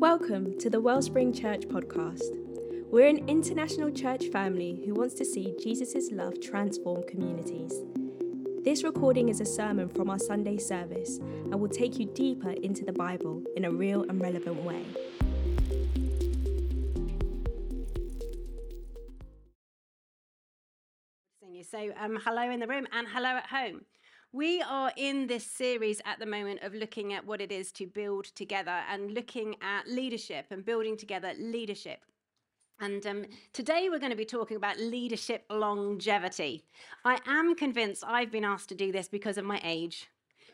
Welcome to the Wellspring Church podcast. We're an international church family who wants to see Jesus' love transform communities. This recording is a sermon from our Sunday service and will take you deeper into the Bible in a real and relevant way. So, um, hello in the room and hello at home. We are in this series at the moment of looking at what it is to build together and looking at leadership and building together leadership. And um, today we're going to be talking about leadership longevity. I am convinced I've been asked to do this because of my age.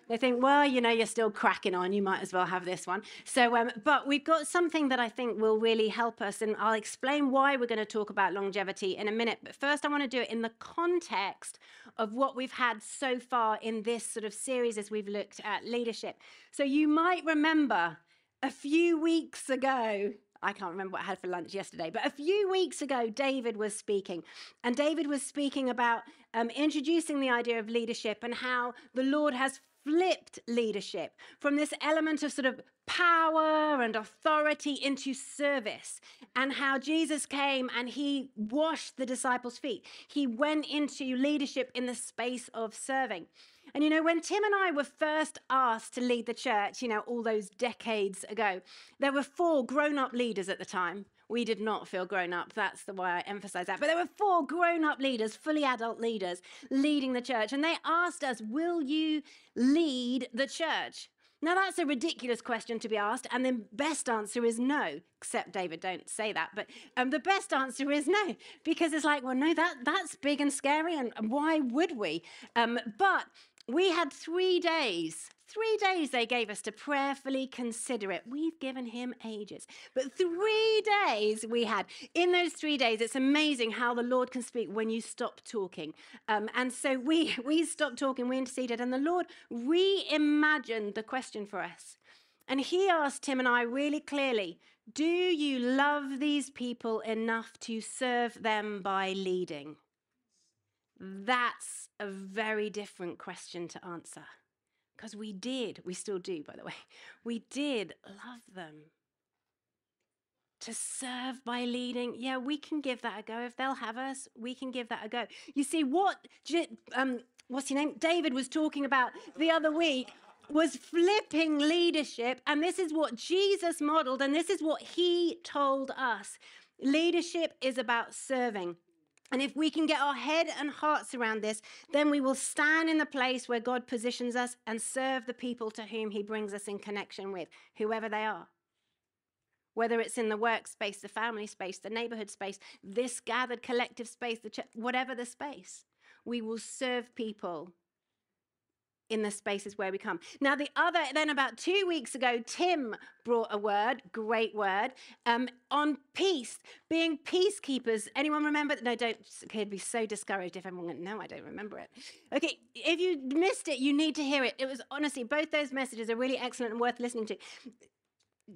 They think, well, you know, you're still cracking on. You might as well have this one. So, um, but we've got something that I think will really help us, and I'll explain why we're going to talk about longevity in a minute. But first, I want to do it in the context of what we've had so far in this sort of series as we've looked at leadership. So, you might remember a few weeks ago, I can't remember what I had for lunch yesterday, but a few weeks ago, David was speaking. And David was speaking about um, introducing the idea of leadership and how the Lord has flipped leadership from this element of sort of power and authority into service, and how Jesus came and he washed the disciples' feet. He went into leadership in the space of serving. And you know, when Tim and I were first asked to lead the church, you know, all those decades ago, there were four grown up leaders at the time. We did not feel grown up. That's the why I emphasize that. But there were four grown up leaders, fully adult leaders, leading the church. And they asked us, Will you lead the church? Now, that's a ridiculous question to be asked. And the best answer is no, except David, don't say that. But um, the best answer is no, because it's like, well, no, that, that's big and scary. And why would we? Um, but we had three days Three days they gave us to prayerfully consider it. We've given him ages. But three days we had. In those three days, it's amazing how the Lord can speak when you stop talking. Um, and so we, we stopped talking, we interceded, and the Lord reimagined the question for us. And he asked Tim and I really clearly Do you love these people enough to serve them by leading? That's a very different question to answer. Because we did, we still do, by the way, we did love them. To serve by leading, yeah, we can give that a go. If they'll have us, we can give that a go. You see, what, um, what's your name? David was talking about the other week was flipping leadership. And this is what Jesus modeled, and this is what he told us. Leadership is about serving. And if we can get our head and hearts around this, then we will stand in the place where God positions us and serve the people to whom He brings us in connection with, whoever they are. Whether it's in the workspace, the family space, the neighborhood space, this gathered collective space, the ch- whatever the space, we will serve people in the spaces where we come. Now, the other, then about two weeks ago, Tim brought a word, great word, um, on peace, being peacekeepers. Anyone remember? No, don't, I'd be so discouraged if everyone went, no, I don't remember it. Okay, if you missed it, you need to hear it. It was honestly, both those messages are really excellent and worth listening to.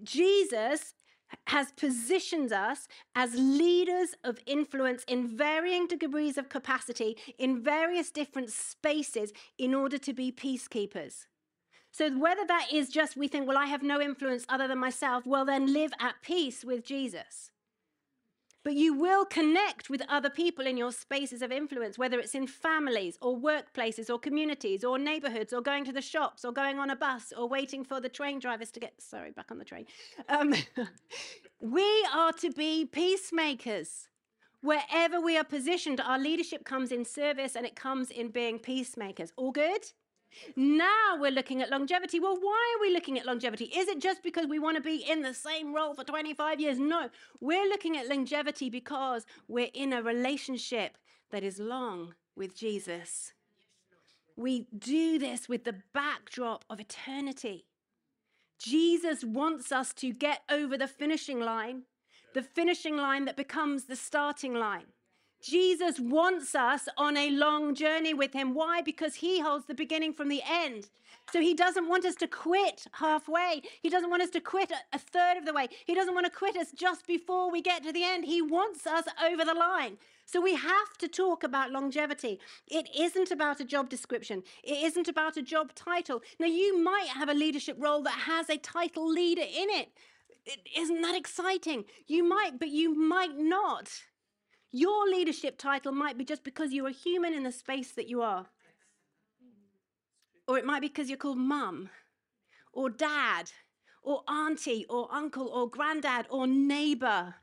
Jesus has positioned us as leaders of influence in varying degrees of capacity in various different spaces in order to be peacekeepers. So, whether that is just we think, well, I have no influence other than myself, well, then live at peace with Jesus. But you will connect with other people in your spaces of influence, whether it's in families or workplaces or communities or neighborhoods or going to the shops or going on a bus or waiting for the train drivers to get, sorry, back on the train. Um, we are to be peacemakers. Wherever we are positioned, our leadership comes in service and it comes in being peacemakers. All good? Now we're looking at longevity. Well, why are we looking at longevity? Is it just because we want to be in the same role for 25 years? No, we're looking at longevity because we're in a relationship that is long with Jesus. We do this with the backdrop of eternity. Jesus wants us to get over the finishing line, the finishing line that becomes the starting line. Jesus wants us on a long journey with him. Why? Because he holds the beginning from the end. So he doesn't want us to quit halfway. He doesn't want us to quit a third of the way. He doesn't want to quit us just before we get to the end. He wants us over the line. So we have to talk about longevity. It isn't about a job description, it isn't about a job title. Now, you might have a leadership role that has a title leader in it Isn't that exciting? You might, but you might not. Your leadership title might be just because you're a human in the space that you are. Or it might be because you're called mum, or dad, or auntie, or uncle, or granddad, or neighbor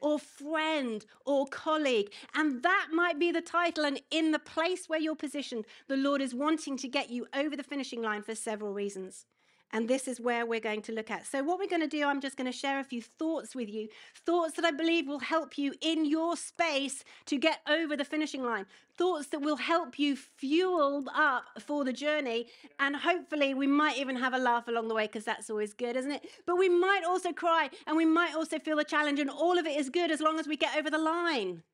or friend or colleague. And that might be the title. And in the place where you're positioned, the Lord is wanting to get you over the finishing line for several reasons. And this is where we're going to look at. So, what we're going to do, I'm just going to share a few thoughts with you. Thoughts that I believe will help you in your space to get over the finishing line. Thoughts that will help you fuel up for the journey. And hopefully, we might even have a laugh along the way because that's always good, isn't it? But we might also cry and we might also feel a challenge. And all of it is good as long as we get over the line.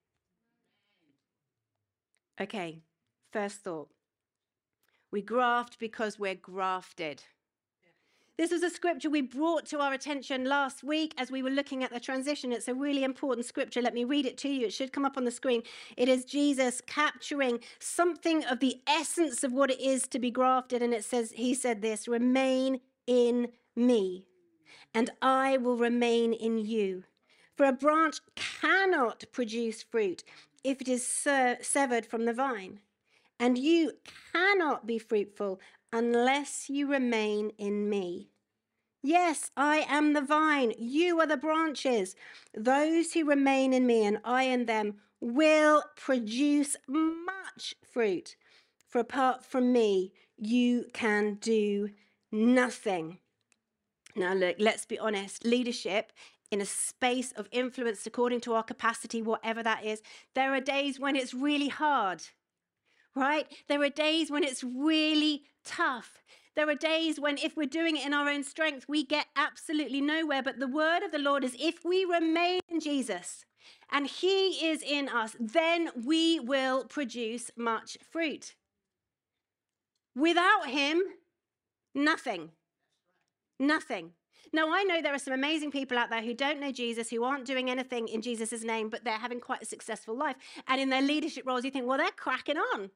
Okay, first thought. We graft because we're grafted. This was a scripture we brought to our attention last week as we were looking at the transition. It's a really important scripture. Let me read it to you. It should come up on the screen. It is Jesus capturing something of the essence of what it is to be grafted. And it says, He said this remain in me, and I will remain in you. For a branch cannot produce fruit if it is severed from the vine. And you cannot be fruitful unless you remain in me. Yes, I am the vine, you are the branches. Those who remain in me and I in them will produce much fruit. For apart from me, you can do nothing. Now, look, let's be honest leadership in a space of influence according to our capacity, whatever that is, there are days when it's really hard, right? There are days when it's really tough. There are days when, if we're doing it in our own strength, we get absolutely nowhere. But the word of the Lord is if we remain in Jesus and He is in us, then we will produce much fruit. Without Him, nothing. Nothing. Now, I know there are some amazing people out there who don't know Jesus, who aren't doing anything in Jesus' name, but they're having quite a successful life. And in their leadership roles, you think, well, they're cracking on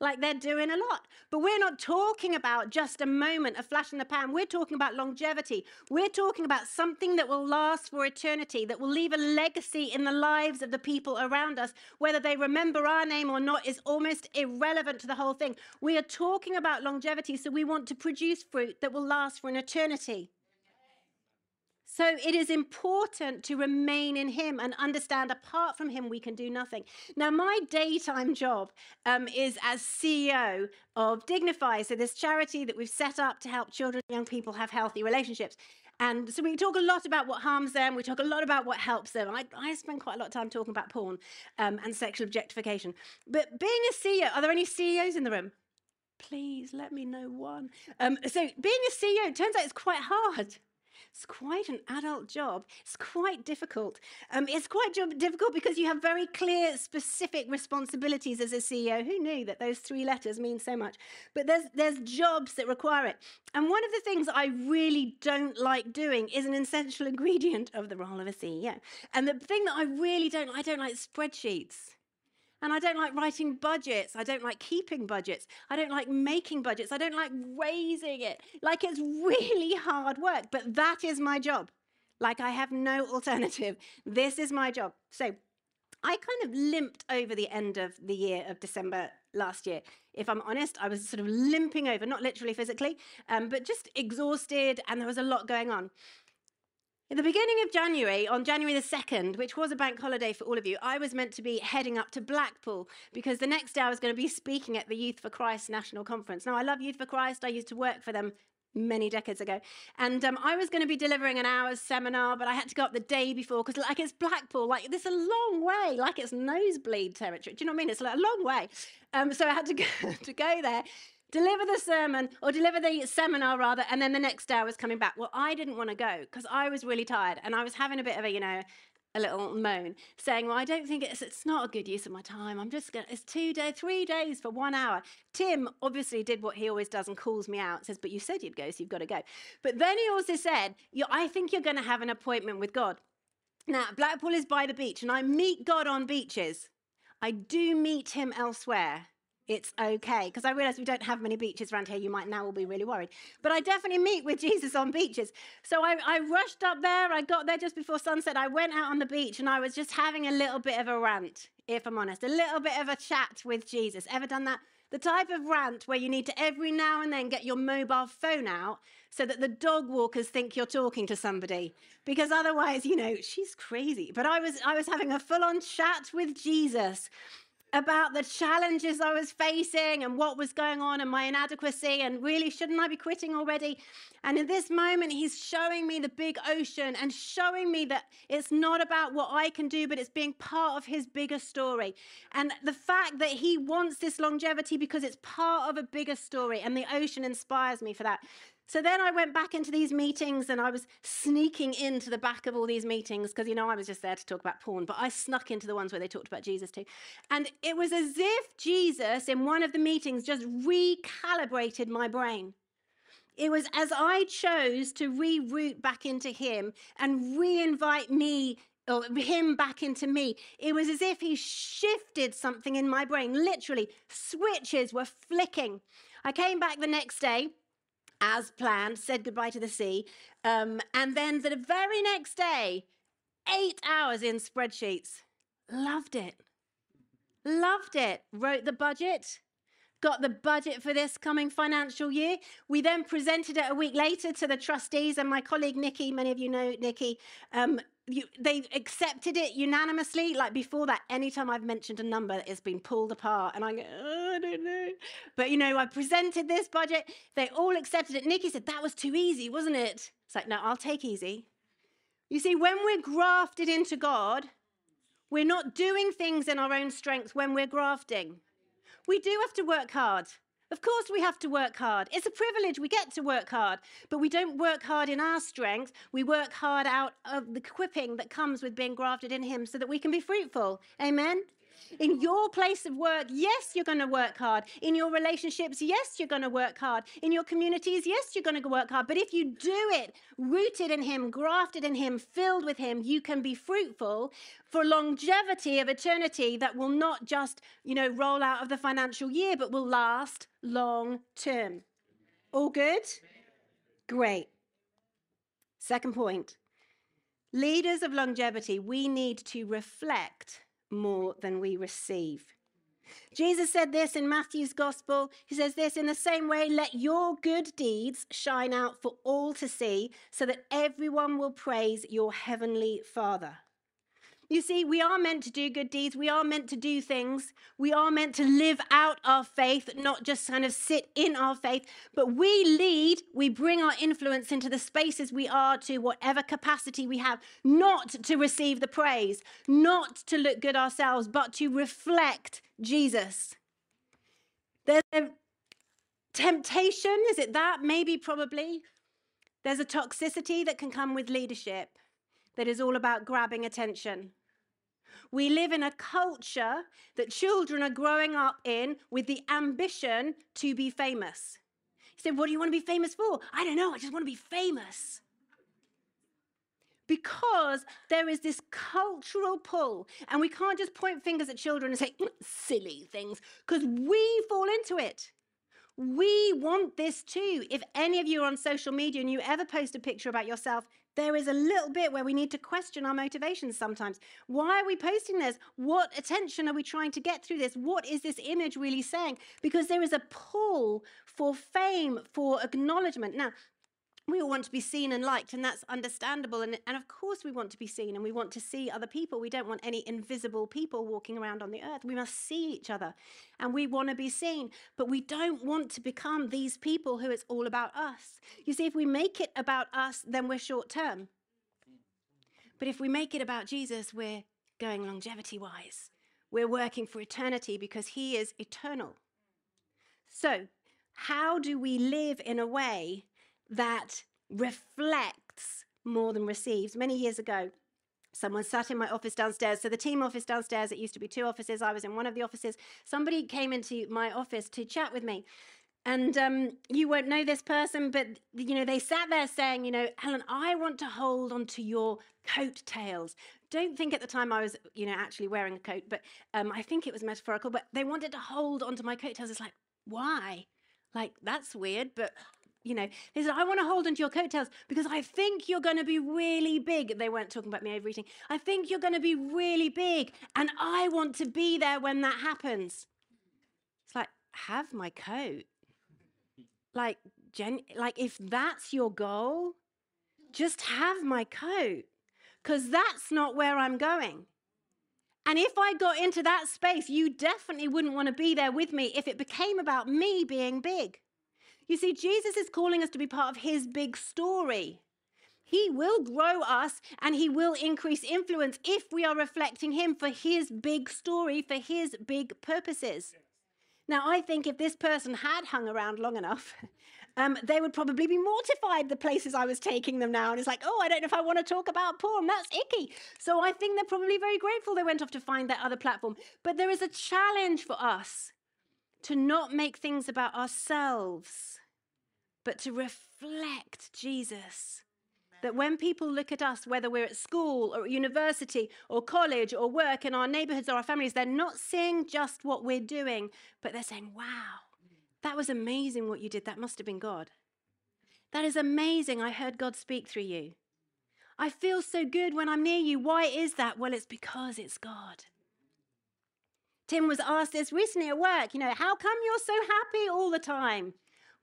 like they're doing a lot. But we're not talking about just a moment, a flash in the pan. We're talking about longevity. We're talking about something that will last for eternity, that will leave a legacy in the lives of the people around us. Whether they remember our name or not is almost irrelevant to the whole thing. We are talking about longevity, so we want to produce fruit that will last for an eternity. So it is important to remain in Him and understand apart from Him, we can do nothing. Now, my daytime job um, is as CEO of Dignify, so this charity that we've set up to help children and young people have healthy relationships. And so we talk a lot about what harms them. We talk a lot about what helps them. I, I spend quite a lot of time talking about porn um, and sexual objectification. But being a CEO, are there any CEOs in the room? Please let me know one. Um, so being a CEO, turns out it's quite hard. It's quite an adult job. It's quite difficult. Um, it's quite job- difficult because you have very clear, specific responsibilities as a CEO. Who knew that those three letters mean so much? But there's there's jobs that require it. And one of the things I really don't like doing is an essential ingredient of the role of a CEO. And the thing that I really don't, I don't like spreadsheets. And I don't like writing budgets. I don't like keeping budgets. I don't like making budgets. I don't like raising it. Like it's really hard work, but that is my job. Like I have no alternative. This is my job. So I kind of limped over the end of the year of December last year. If I'm honest, I was sort of limping over, not literally physically, um, but just exhausted, and there was a lot going on. In the beginning of January, on January the 2nd, which was a bank holiday for all of you, I was meant to be heading up to Blackpool because the next day I was going to be speaking at the Youth for Christ National Conference. Now, I love Youth for Christ. I used to work for them many decades ago. And um, I was going to be delivering an hour's seminar, but I had to go up the day before because, like, it's Blackpool. Like, this a long way. Like, it's nosebleed territory. Do you know what I mean? It's like a long way. Um, so I had to go, to go there deliver the sermon or deliver the seminar rather and then the next day i was coming back. Well i didn't want to go because i was really tired and i was having a bit of a you know a little moan saying well i don't think it's it's not a good use of my time. I'm just to it's two days three days for one hour. Tim obviously did what he always does and calls me out says but you said you'd go so you've got to go. But then he also said i think you're going to have an appointment with god. Now blackpool is by the beach and i meet god on beaches. I do meet him elsewhere it's okay. Because I realize we don't have many beaches around here. You might now all be really worried. But I definitely meet with Jesus on beaches. So I, I rushed up there. I got there just before sunset. I went out on the beach and I was just having a little bit of a rant, if I'm honest, a little bit of a chat with Jesus. Ever done that? The type of rant where you need to every now and then get your mobile phone out so that the dog walkers think you're talking to somebody. Because otherwise, you know, she's crazy. But I was I was having a full-on chat with Jesus about the challenges I was facing and what was going on and my inadequacy and really shouldn't I be quitting already? And in this moment, he's showing me the big ocean and showing me that it's not about what I can do, but it's being part of his bigger story. And the fact that he wants this longevity because it's part of a bigger story and the ocean inspires me for that. So then I went back into these meetings and I was sneaking into the back of all these meetings because, you know, I was just there to talk about porn, but I snuck into the ones where they talked about Jesus too. And it was as if Jesus, in one of the meetings, just recalibrated my brain. It was as I chose to reroute back into Him and re-invite me or him back into me. It was as if he shifted something in my brain. Literally, switches were flicking. I came back the next day as planned, said goodbye to the sea. Um, and then the very next day, eight hours in spreadsheets. Loved it. Loved it. Wrote the budget, got the budget for this coming financial year. We then presented it a week later to the trustees and my colleague Nikki, many of you know Nikki, um, you, they accepted it unanimously. Like before that, anytime I've mentioned a number, it's been pulled apart, and I go, oh, I don't know. But you know, I presented this budget. They all accepted it. Nikki said that was too easy, wasn't it? It's like, no, I'll take easy. You see, when we're grafted into God, we're not doing things in our own strength. When we're grafting, we do have to work hard. Of course, we have to work hard. It's a privilege. We get to work hard, but we don't work hard in our strength. We work hard out of the equipping that comes with being grafted in Him so that we can be fruitful. Amen? In your place of work, yes, you're going to work hard. In your relationships, yes, you're going to work hard. In your communities, yes, you're going to work hard. But if you do it rooted in Him, grafted in Him, filled with Him, you can be fruitful for longevity of eternity that will not just, you know, roll out of the financial year, but will last long term. All good? Great. Second point. Leaders of longevity, we need to reflect more than we receive. Jesus said this in Matthew's gospel. He says this in the same way, let your good deeds shine out for all to see, so that everyone will praise your heavenly Father. You see, we are meant to do good deeds. We are meant to do things. We are meant to live out our faith, not just kind of sit in our faith. But we lead, we bring our influence into the spaces we are to whatever capacity we have, not to receive the praise, not to look good ourselves, but to reflect Jesus. There's a temptation, is it that? Maybe, probably. There's a toxicity that can come with leadership that is all about grabbing attention. We live in a culture that children are growing up in with the ambition to be famous. He said, What do you want to be famous for? I don't know, I just want to be famous. Because there is this cultural pull, and we can't just point fingers at children and say, mm, silly things, because we fall into it. We want this too. If any of you are on social media and you ever post a picture about yourself, there is a little bit where we need to question our motivations sometimes. Why are we posting this? What attention are we trying to get through this? What is this image really saying? Because there is a pull for fame, for acknowledgement. Now, we all want to be seen and liked, and that's understandable. And, and of course, we want to be seen and we want to see other people. We don't want any invisible people walking around on the earth. We must see each other and we want to be seen. But we don't want to become these people who it's all about us. You see, if we make it about us, then we're short term. But if we make it about Jesus, we're going longevity wise. We're working for eternity because he is eternal. So, how do we live in a way that reflects more than receives. Many years ago, someone sat in my office downstairs. So, the team office downstairs, it used to be two offices. I was in one of the offices. Somebody came into my office to chat with me. And um, you won't know this person, but you know they sat there saying, you know, Helen, I want to hold onto your coattails. Don't think at the time I was, you know, actually wearing a coat, but um, I think it was metaphorical. But they wanted to hold onto my coattails. It's like, why? Like that's weird, but you know, they said, I want to hold onto your coattails because I think you're going to be really big. They weren't talking about me overeating. I think you're going to be really big, and I want to be there when that happens. It's like, have my coat. Like, gen- like if that's your goal, just have my coat because that's not where I'm going. And if I got into that space, you definitely wouldn't want to be there with me if it became about me being big. You see, Jesus is calling us to be part of his big story. He will grow us and he will increase influence if we are reflecting him for his big story, for his big purposes. Now, I think if this person had hung around long enough, um, they would probably be mortified the places I was taking them now. And it's like, oh, I don't know if I want to talk about porn. That's icky. So I think they're probably very grateful they went off to find that other platform. But there is a challenge for us to not make things about ourselves, but to reflect Jesus. That when people look at us, whether we're at school or at university or college or work in our neighborhoods or our families, they're not seeing just what we're doing, but they're saying, wow, that was amazing what you did. That must have been God. That is amazing. I heard God speak through you. I feel so good when I'm near you. Why is that? Well, it's because it's God. Tim was asked this recently at work, you know, how come you're so happy all the time?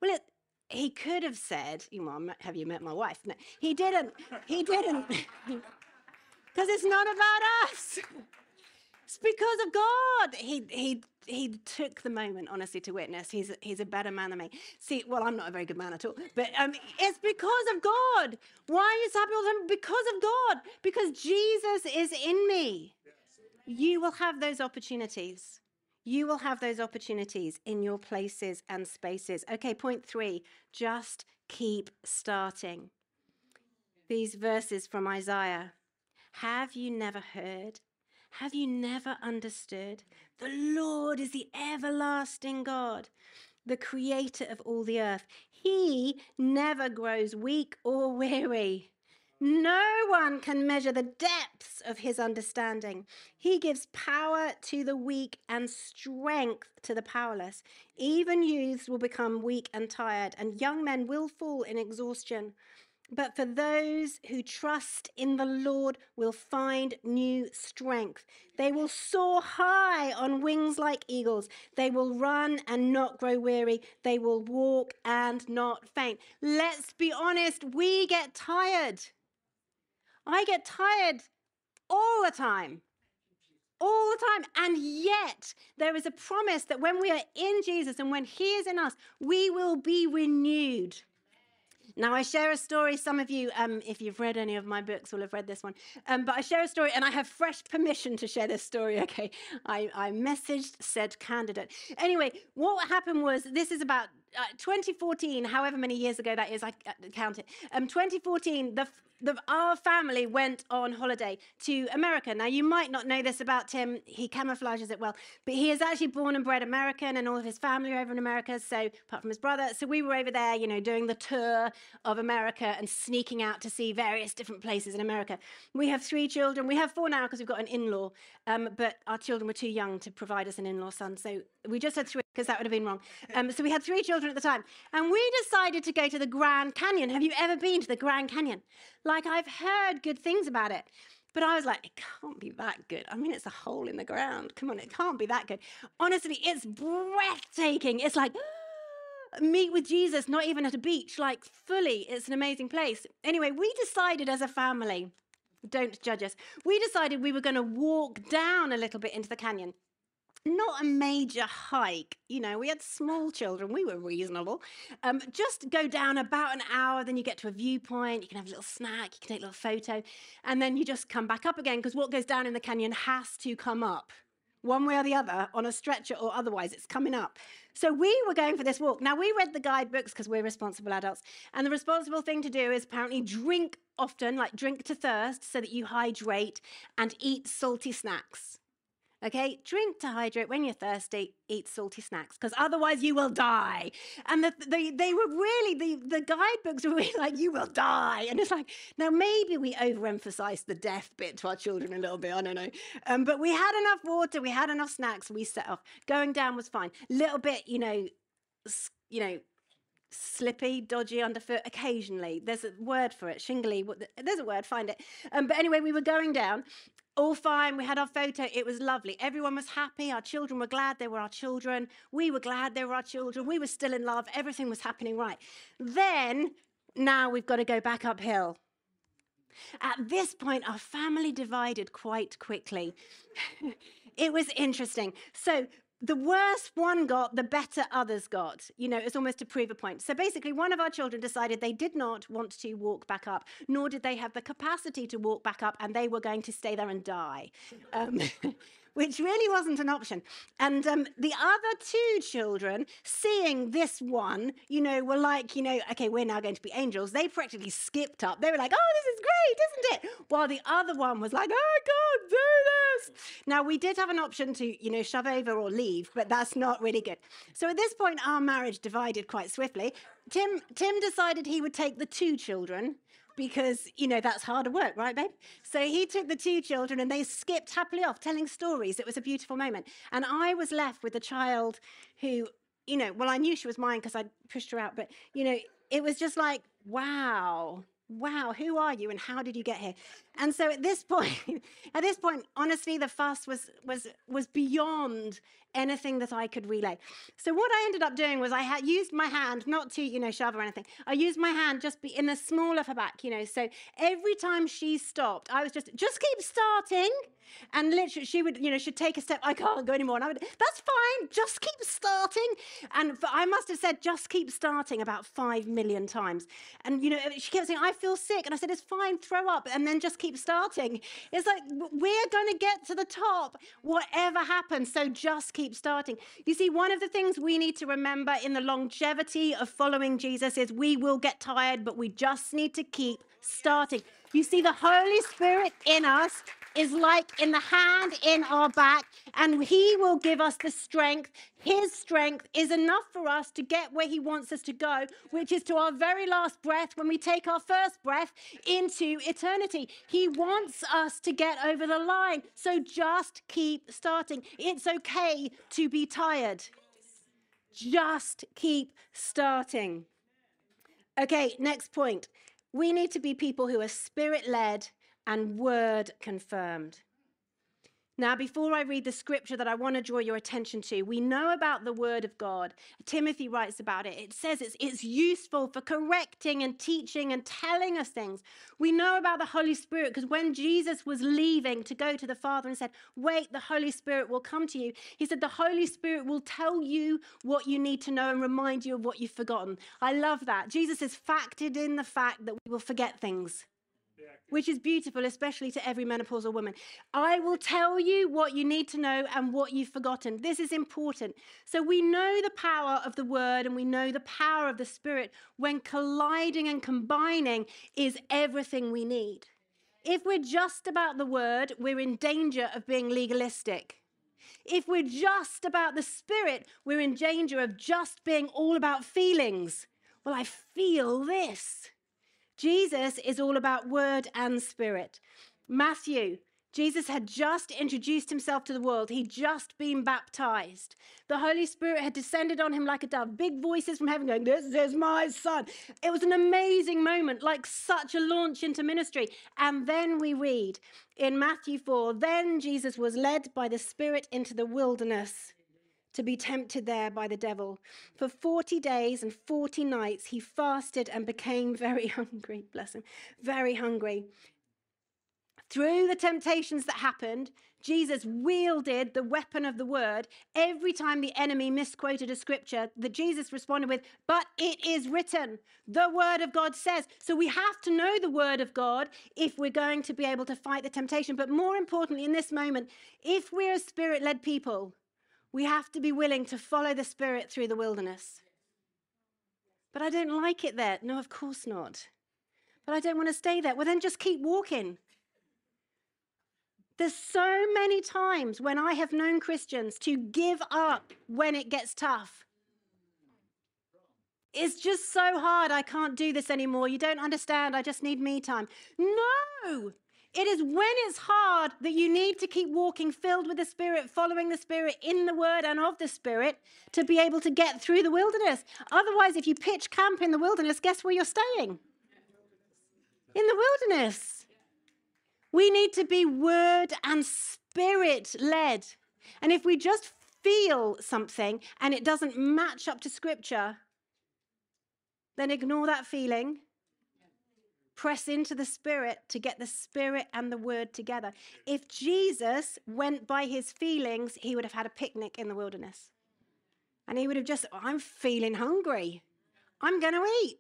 Well, it, he could have said, well, have you met my wife? No, he didn't. He didn't. Because it's not about us. It's because of God. He, he, he took the moment, honestly, to witness. He's, he's a better man than me. See, well, I'm not a very good man at all, but um, it's because of God. Why are you happy all the time? Because of God. Because Jesus is in me. You will have those opportunities. You will have those opportunities in your places and spaces. Okay, point three just keep starting. These verses from Isaiah Have you never heard? Have you never understood? The Lord is the everlasting God, the creator of all the earth. He never grows weak or weary. No one can measure the depths of his understanding. He gives power to the weak and strength to the powerless. Even youths will become weak and tired, and young men will fall in exhaustion. But for those who trust in the Lord will find new strength. They will soar high on wings like eagles. They will run and not grow weary. They will walk and not faint. Let's be honest, we get tired. I get tired all the time. All the time. And yet, there is a promise that when we are in Jesus and when He is in us, we will be renewed. Now, I share a story. Some of you, um, if you've read any of my books, will have read this one. Um, but I share a story, and I have fresh permission to share this story. Okay, I, I messaged said candidate. Anyway, what happened was this is about uh, 2014, however many years ago that is, I uh, count it. Um, 2014, the the, our family went on holiday to America. Now, you might not know this about Tim. He camouflages it well, but he is actually born and bred American, and all of his family are over in America. So, apart from his brother, so we were over there, you know, doing the tour of America and sneaking out to see various different places in America. We have three children. We have four now because we've got an in-law, um, but our children were too young to provide us an in-law son, so we just had three because that would have been wrong. Um, so we had three at the time, and we decided to go to the Grand Canyon. Have you ever been to the Grand Canyon? Like, I've heard good things about it. But I was like, it can't be that good. I mean, it's a hole in the ground. Come on, it can't be that good. Honestly, it's breathtaking. It's like, ah, meet with Jesus, not even at a beach, like fully. It's an amazing place. Anyway, we decided as a family, don't judge us, we decided we were going to walk down a little bit into the canyon not a major hike. You know, we had small children, we were reasonable. Um, just go down about an hour, then you get to a viewpoint, you can have a little snack, you can take a little photo, and then you just come back up again because what goes down in the canyon has to come up. One way or the other, on a stretcher or otherwise, it's coming up. So we were going for this walk. Now, we read the guidebooks because we're responsible adults. And the responsible thing to do is apparently drink often, like drink to thirst, so that you hydrate and eat salty snacks. Okay, drink to hydrate. When you're thirsty, eat salty snacks because otherwise you will die. And the, the, they were really, the, the guidebooks were really like, you will die. And it's like, now maybe we overemphasized the death bit to our children a little bit. I don't know. Um, but we had enough water, we had enough snacks, we set off. Going down was fine. Little bit, you know, you know, slippy, dodgy underfoot occasionally. There's a word for it, shingly. There's a word, find it. Um, but anyway, we were going down, all fine. We had our photo. It was lovely. Everyone was happy. Our children were glad they were our children. We were glad they were our children. We were still in love. Everything was happening right. Then, now we've got to go back uphill. At this point, our family divided quite quickly. it was interesting. So, the worse one got, the better others got. You know, it's almost to prove a point. So basically, one of our children decided they did not want to walk back up, nor did they have the capacity to walk back up, and they were going to stay there and die. Um, which really wasn't an option. And um, the other two children, seeing this one, you know, were like, you know, okay, we're now going to be angels. They practically skipped up. They were like, oh, this is great, isn't it? While the other one was like, oh, I can't do this. Now, we did have an option to, you know, shove over or leave, but that's not really good. So at this point, our marriage divided quite swiftly. Tim, Tim decided he would take the two children because, you know, that's harder work, right, babe? So he took the two children and they skipped happily off telling stories. It was a beautiful moment. And I was left with a child who, you know, well, I knew she was mine because I pushed her out, but, you know, it was just like, wow, wow, who are you and how did you get here? And so at this point, at this point, honestly, the fuss was was was beyond anything that I could relay. So what I ended up doing was I had used my hand, not to, you know, shove or anything. I used my hand just be in the small of her back, you know. So every time she stopped, I was just, just keep starting. And literally, she would, you know, she'd take a step. I can't go anymore. And I would, that's fine. Just keep starting. And I must have said, just keep starting about five million times. And, you know, she kept saying, I feel sick. And I said, it's fine. Throw up. And then just keep starting. It's like, we're going to get to the top, whatever happens. So just keep starting. You see, one of the things we need to remember in the longevity of following Jesus is we will get tired, but we just need to keep starting. You see, the Holy Spirit in us is like in the hand in our back, and He will give us the strength. His strength is enough for us to get where He wants us to go, which is to our very last breath when we take our first breath into eternity. He wants us to get over the line. So just keep starting. It's okay to be tired. Just keep starting. Okay, next point. We need to be people who are spirit led and word confirmed. Now, before I read the scripture that I want to draw your attention to, we know about the word of God. Timothy writes about it. It says it's, it's useful for correcting and teaching and telling us things. We know about the Holy Spirit because when Jesus was leaving to go to the Father and said, Wait, the Holy Spirit will come to you, he said, The Holy Spirit will tell you what you need to know and remind you of what you've forgotten. I love that. Jesus has factored in the fact that we will forget things which is beautiful, especially to every menopausal woman. I will tell you what you need to know and what you've forgotten. This is important. So we know the power of the word and we know the power of the spirit when colliding and combining is everything we need. If we're just about the word, we're in danger of being legalistic. If we're just about the spirit, we're in danger of just being all about feelings. Well, I feel this. Jesus is all about word and spirit. Matthew, Jesus had just introduced himself to the world. He'd just been baptized. The Holy Spirit had descended on him like a dove, big voices from heaven going, This is my son. It was an amazing moment, like such a launch into ministry. And then we read in Matthew 4 Then Jesus was led by the Spirit into the wilderness to be tempted there by the devil. For 40 days and 40 nights, he fasted and became very hungry. Bless him, very hungry. Through the temptations that happened, Jesus wielded the weapon of the word every time the enemy misquoted a scripture that Jesus responded with, But it is written, the word of God says. So we have to know the word of God if we're going to be able to fight the temptation. But more importantly, in this moment, if we're a spirit led people, we have to be willing to follow the Spirit through the wilderness. But I don't like it there. No, of course not. But I don't want to stay there. Well, then just keep walking. There's so many times when I have known Christians to give up when it gets tough. It's just so hard. I can't do this anymore. You don't understand. I just need me time. No! It is when it's hard that you need to keep walking filled with the Spirit, following the Spirit in the Word and of the Spirit to be able to get through the wilderness. Otherwise, if you pitch camp in the wilderness, guess where you're staying? In the wilderness. We need to be Word and Spirit led. And if we just feel something and it doesn't match up to Scripture, then ignore that feeling press into the Spirit to get the Spirit and the Word together. If Jesus went by his feelings, he would have had a picnic in the wilderness. And he would have just, I'm feeling hungry. I'm going to eat.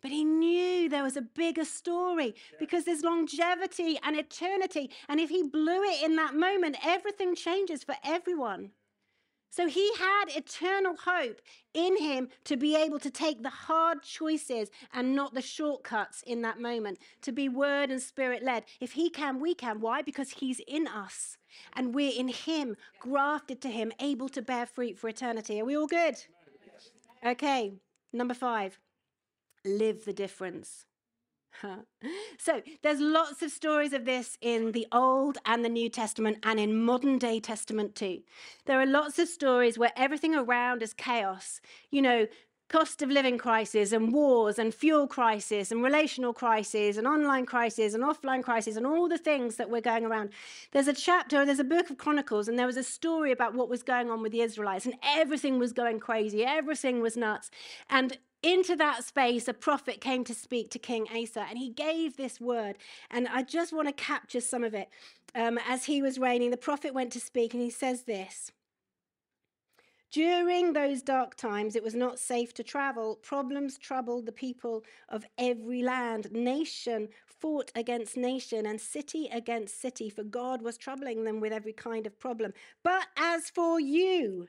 But he knew there was a bigger story because there's longevity and eternity. And if he blew it in that moment, everything changes for everyone. So he had eternal hope in him to be able to take the hard choices and not the shortcuts in that moment, to be word and spirit led. If he can, we can. Why? Because he's in us and we're in him, grafted to him, able to bear fruit for eternity. Are we all good? Okay, number five live the difference. so there's lots of stories of this in the Old and the New Testament and in modern day Testament too. There are lots of stories where everything around is chaos. You know, cost of living crisis and wars and fuel crisis and relational crisis and online crisis and offline crisis and all the things that we're going around. There's a chapter, there's a book of Chronicles, and there was a story about what was going on with the Israelites, and everything was going crazy, everything was nuts. And into that space, a prophet came to speak to King Asa, and he gave this word. And I just want to capture some of it. Um, as he was reigning, the prophet went to speak, and he says this During those dark times, it was not safe to travel. Problems troubled the people of every land. Nation fought against nation, and city against city, for God was troubling them with every kind of problem. But as for you,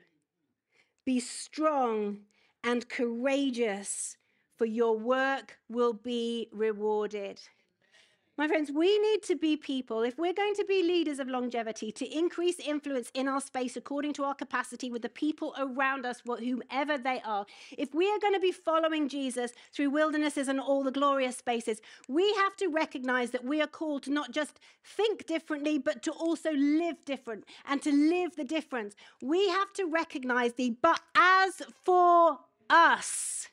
be strong and courageous, for your work will be rewarded. My friends, we need to be people, if we're going to be leaders of longevity, to increase influence in our space according to our capacity with the people around us, whomever they are. If we are going to be following Jesus through wildernesses and all the glorious spaces, we have to recognize that we are called to not just think differently, but to also live different and to live the difference. We have to recognize the but as for us,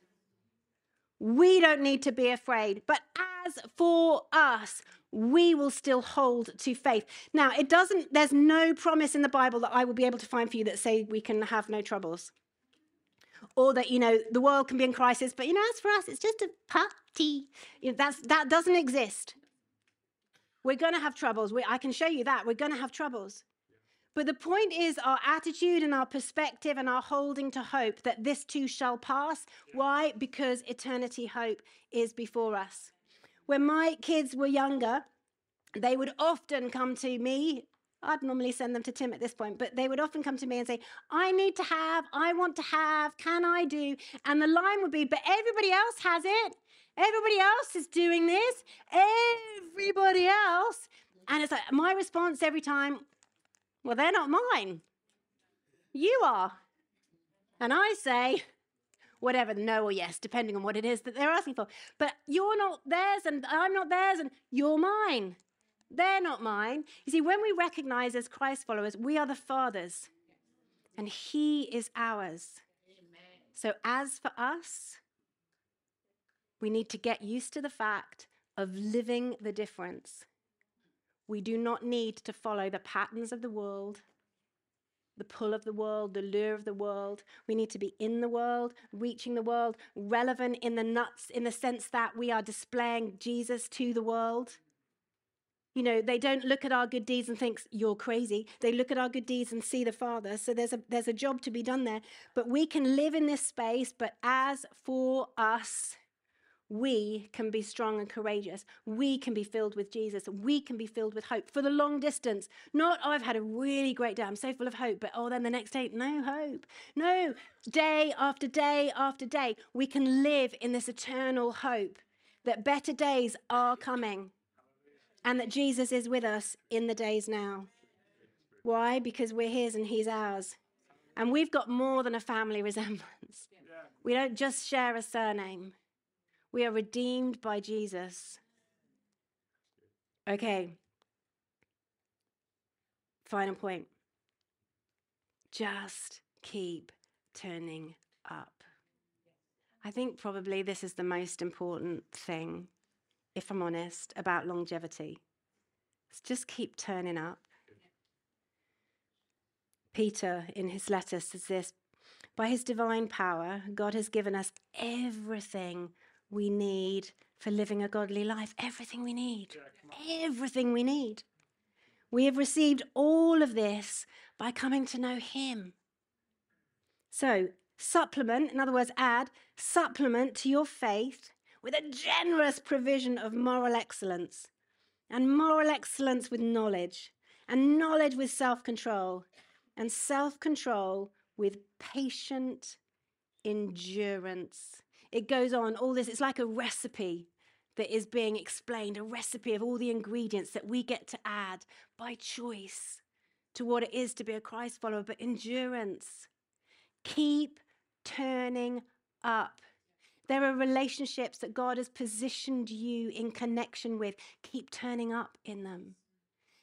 we don't need to be afraid. But as for us, we will still hold to faith. Now, it doesn't, there's no promise in the Bible that I will be able to find for you that say we can have no troubles. Or that, you know, the world can be in crisis, but, you know, as for us, it's just a party. You know, that's, that doesn't exist. We're going to have troubles. We, I can show you that. We're going to have troubles. But the point is our attitude and our perspective and our holding to hope that this too shall pass. Why? Because eternity hope is before us. When my kids were younger, they would often come to me. I'd normally send them to Tim at this point, but they would often come to me and say, I need to have, I want to have, can I do? And the line would be, but everybody else has it. Everybody else is doing this. Everybody else. And it's like my response every time, well, they're not mine. You are. And I say, whatever, no or yes, depending on what it is that they're asking for. But you're not theirs, and I'm not theirs, and you're mine. They're not mine. You see, when we recognize as Christ followers, we are the Father's, and He is ours. Amen. So, as for us, we need to get used to the fact of living the difference. We do not need to follow the patterns of the world, the pull of the world, the lure of the world. We need to be in the world, reaching the world, relevant in the nuts, in the sense that we are displaying Jesus to the world. You know, they don't look at our good deeds and think you're crazy. They look at our good deeds and see the Father. So there's a there's a job to be done there. But we can live in this space, but as for us, we can be strong and courageous. We can be filled with Jesus. We can be filled with hope for the long distance. Not, oh, I've had a really great day. I'm so full of hope. But, oh, then the next day, no hope. No, day after day after day, we can live in this eternal hope that better days are coming. and that Jesus is with us in the days now. Why? Because we're His and He's ours. And we've got more than a family resemblance. We don't just share a surname, we are redeemed by Jesus. Okay. Final point. Just keep turning up. I think probably this is the most important thing, if I'm honest, about longevity. It's just keep turning up. Peter, in his letter, says this By his divine power, God has given us everything we need for living a godly life. Everything we need. Everything we need. We have received all of this by coming to know him. So, supplement, in other words, add supplement to your faith with a generous provision of moral excellence, and moral excellence with knowledge, and knowledge with self control, and self control with patient endurance. It goes on, all this, it's like a recipe that is being explained, a recipe of all the ingredients that we get to add by choice to what it is to be a Christ follower, but endurance. Keep turning up. There are relationships that God has positioned you in connection with. Keep turning up in them.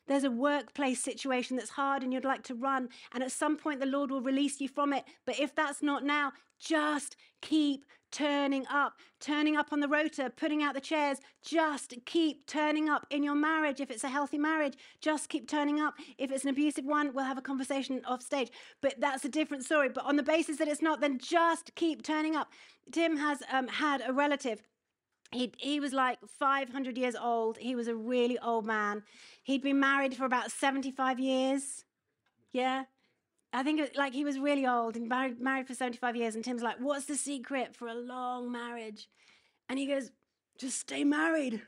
There's a workplace situation that's hard and you'd like to run, and at some point the Lord will release you from it. But if that's not now, just keep turning up, turning up on the rota, putting out the chairs. Just keep turning up in your marriage. If it's a healthy marriage, just keep turning up. If it's an abusive one, we'll have a conversation off stage. But that's a different story. But on the basis that it's not, then just keep turning up. Tim has um, had a relative he, he was like 500 years old. He was a really old man. He'd been married for about 75 years. Yeah. I think like he was really old and married, married for 75 years. And Tim's like, What's the secret for a long marriage? And he goes, Just stay married.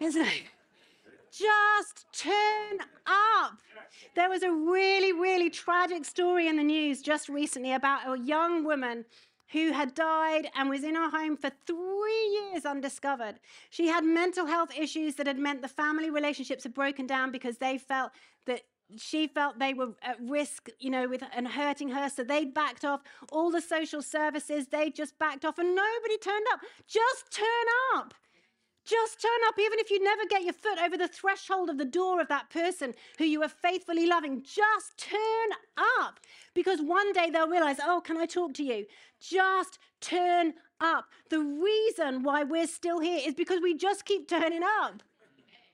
Isn't it? Just turn up. There was a really, really tragic story in the news just recently about a young woman who had died and was in her home for three years undiscovered. She had mental health issues that had meant the family relationships had broken down because they felt that she felt they were at risk, you know, with and hurting her. So they backed off. All the social services, they just backed off, and nobody turned up. Just turn up. Just turn up, even if you never get your foot over the threshold of the door of that person who you are faithfully loving. Just turn up because one day they'll realize, oh, can I talk to you? Just turn up. The reason why we're still here is because we just keep turning up.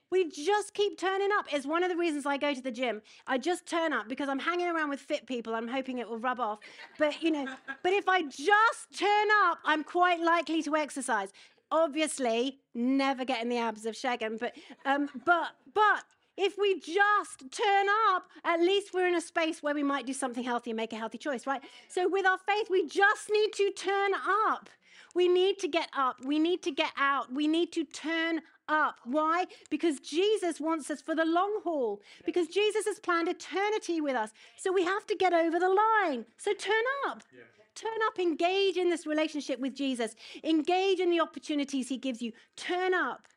We just keep turning up. Is one of the reasons I go to the gym. I just turn up because I'm hanging around with fit people. I'm hoping it will rub off. But you know, but if I just turn up, I'm quite likely to exercise obviously never getting the abs of Shagan, but um, but but if we just turn up, at least we're in a space where we might do something healthy and make a healthy choice, right? So with our faith, we just need to turn up. We need to get up. We need to get out. We need to turn up. Why? Because Jesus wants us for the long haul. Because Jesus has planned eternity with us. So we have to get over the line. So turn up. Yeah. Turn up, engage in this relationship with Jesus, engage in the opportunities he gives you. Turn up,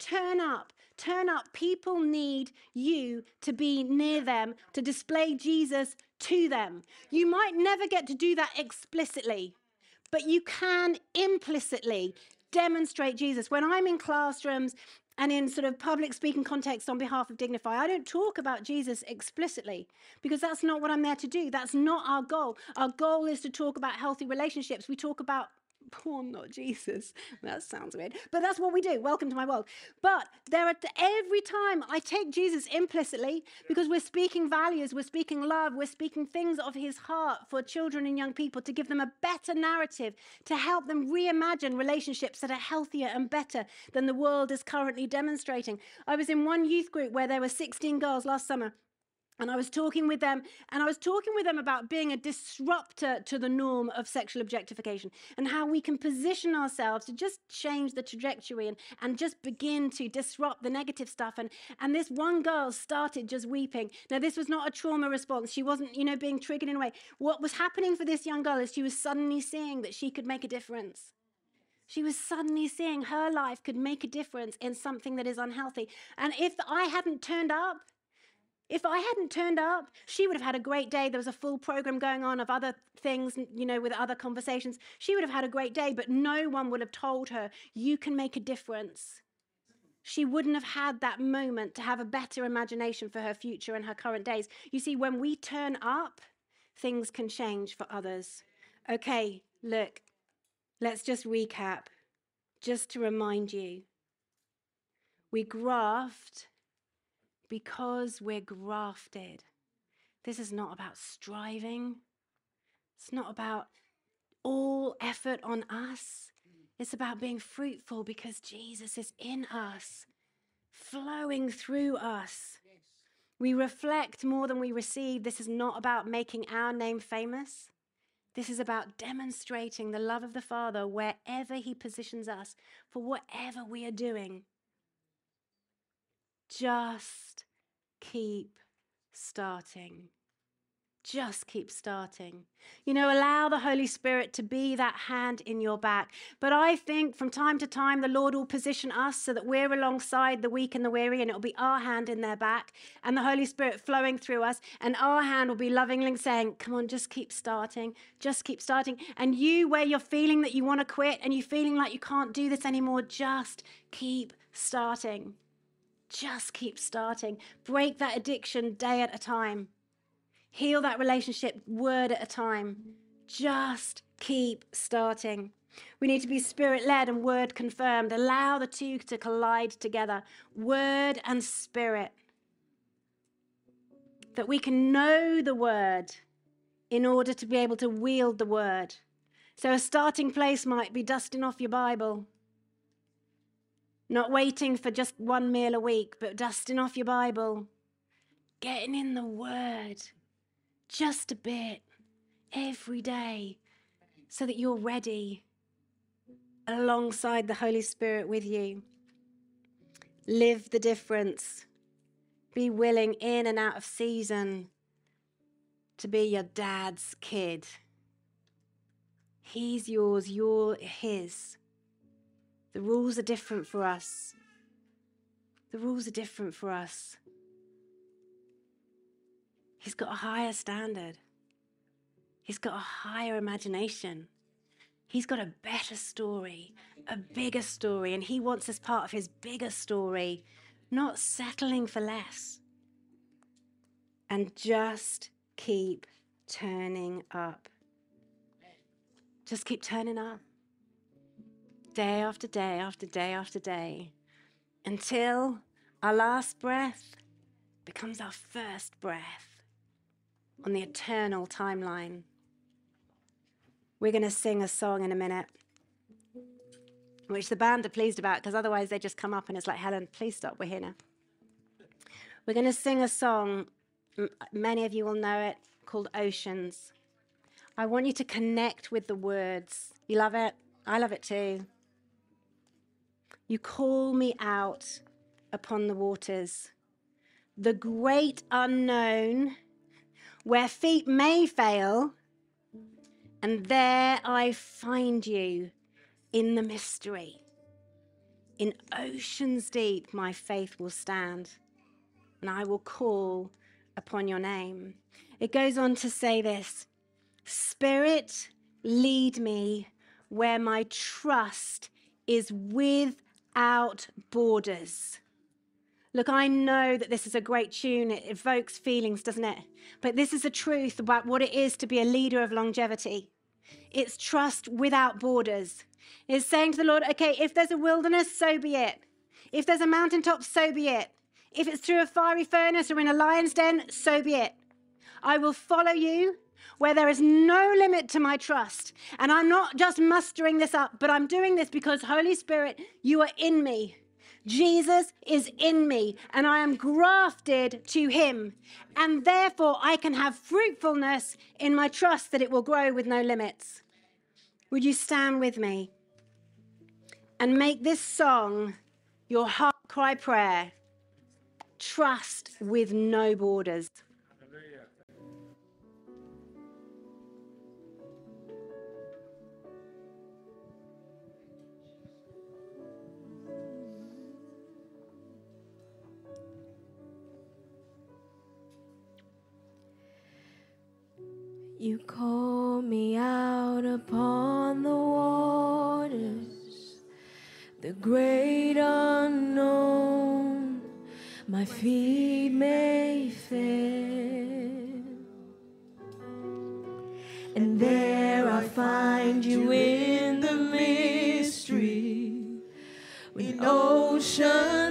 turn up, turn up. People need you to be near them, to display Jesus to them. You might never get to do that explicitly, but you can implicitly demonstrate Jesus. When I'm in classrooms and in sort of public speaking context on behalf of Dignify, I don't talk about Jesus explicitly because that's not what I'm there to do. That's not our goal. Our goal is to talk about healthy relationships. We talk about poor not Jesus. That sounds weird, but that's what we do. Welcome to my world. But there are every time I take Jesus implicitly because we're speaking values, we're speaking love, we're speaking things of his heart for children and young people to give them a better narrative, to help them reimagine relationships that are healthier and better than the world is currently demonstrating. I was in one youth group where there were 16 girls last summer and I was talking with them, and I was talking with them about being a disruptor to the norm of sexual objectification and how we can position ourselves to just change the trajectory and, and just begin to disrupt the negative stuff. And, and this one girl started just weeping. Now, this was not a trauma response. She wasn't, you know, being triggered in a way. What was happening for this young girl is she was suddenly seeing that she could make a difference. She was suddenly seeing her life could make a difference in something that is unhealthy. And if I hadn't turned up, if I hadn't turned up, she would have had a great day. There was a full program going on of other things, you know, with other conversations. She would have had a great day, but no one would have told her, you can make a difference. She wouldn't have had that moment to have a better imagination for her future and her current days. You see, when we turn up, things can change for others. Okay, look, let's just recap, just to remind you. We graft because we're grafted. This is not about striving, it's not about all effort on us. It's about being fruitful because Jesus is in us, flowing through us. We reflect more than we receive. This is not about making our name famous. This is about demonstrating the love of the Father wherever He positions us for whatever we are doing. Just keep starting. Just keep starting. You know, allow the Holy Spirit to be that hand in your back. But I think from time to time, the Lord will position us so that we're alongside the weak and the weary, and it'll be our hand in their back, and the Holy Spirit flowing through us, and our hand will be lovingly saying, Come on, just keep starting. Just keep starting. And you, where you're feeling that you want to quit and you're feeling like you can't do this anymore, just keep starting. Just keep starting. Break that addiction day at a time. Heal that relationship word at a time. Just keep starting. We need to be spirit led and word confirmed. Allow the two to collide together word and spirit. That we can know the word in order to be able to wield the word. So, a starting place might be dusting off your Bible, not waiting for just one meal a week, but dusting off your Bible, getting in the word just a bit every day so that you're ready alongside the Holy Spirit with you. Live the difference. Be willing in and out of season to be your dad's kid. He's yours, you're his. The rules are different for us. The rules are different for us. He's got a higher standard. He's got a higher imagination. He's got a better story, a bigger story, and he wants us part of his bigger story, not settling for less. And just keep turning up. Just keep turning up. Day after day after day after day until our last breath becomes our first breath on the eternal timeline. We're going to sing a song in a minute, which the band are pleased about because otherwise they just come up and it's like, Helen, please stop, we're here now. We're going to sing a song, many of you will know it, called Oceans. I want you to connect with the words. You love it? I love it too. You call me out upon the waters. The great unknown where feet may fail, and there I find you in the mystery. In oceans deep, my faith will stand, and I will call upon your name. It goes on to say this Spirit, lead me where my trust is without borders. Look, I know that this is a great tune. It evokes feelings, doesn't it? But this is the truth about what it is to be a leader of longevity. It's trust without borders. It's saying to the Lord, okay, if there's a wilderness, so be it. If there's a mountaintop, so be it. If it's through a fiery furnace or in a lion's den, so be it. I will follow you where there is no limit to my trust. And I'm not just mustering this up, but I'm doing this because, Holy Spirit, you are in me. Jesus is in me and I am grafted to him. And therefore, I can have fruitfulness in my trust that it will grow with no limits. Would you stand with me and make this song your heart cry prayer? Trust with no borders. You call me out upon the waters, the great unknown, my feet may fail. And there I find you in the mystery, when oceans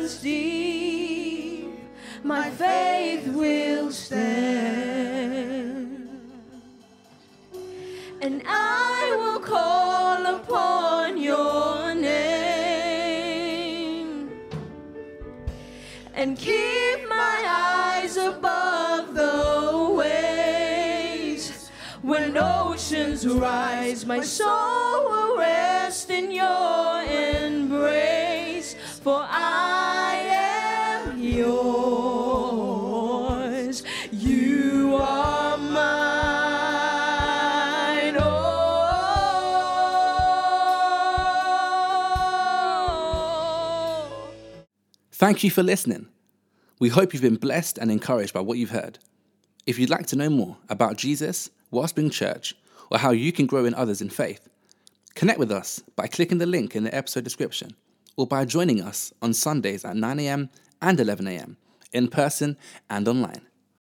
oceans rise, my soul will rest in your embrace, for I am yours. You are mine. Oh. Thank you for listening. We hope you've been blessed and encouraged by what you've heard. If you'd like to know more about Jesus, Wellspring Church, or how you can grow in others in faith, connect with us by clicking the link in the episode description or by joining us on Sundays at 9am and 11am in person and online.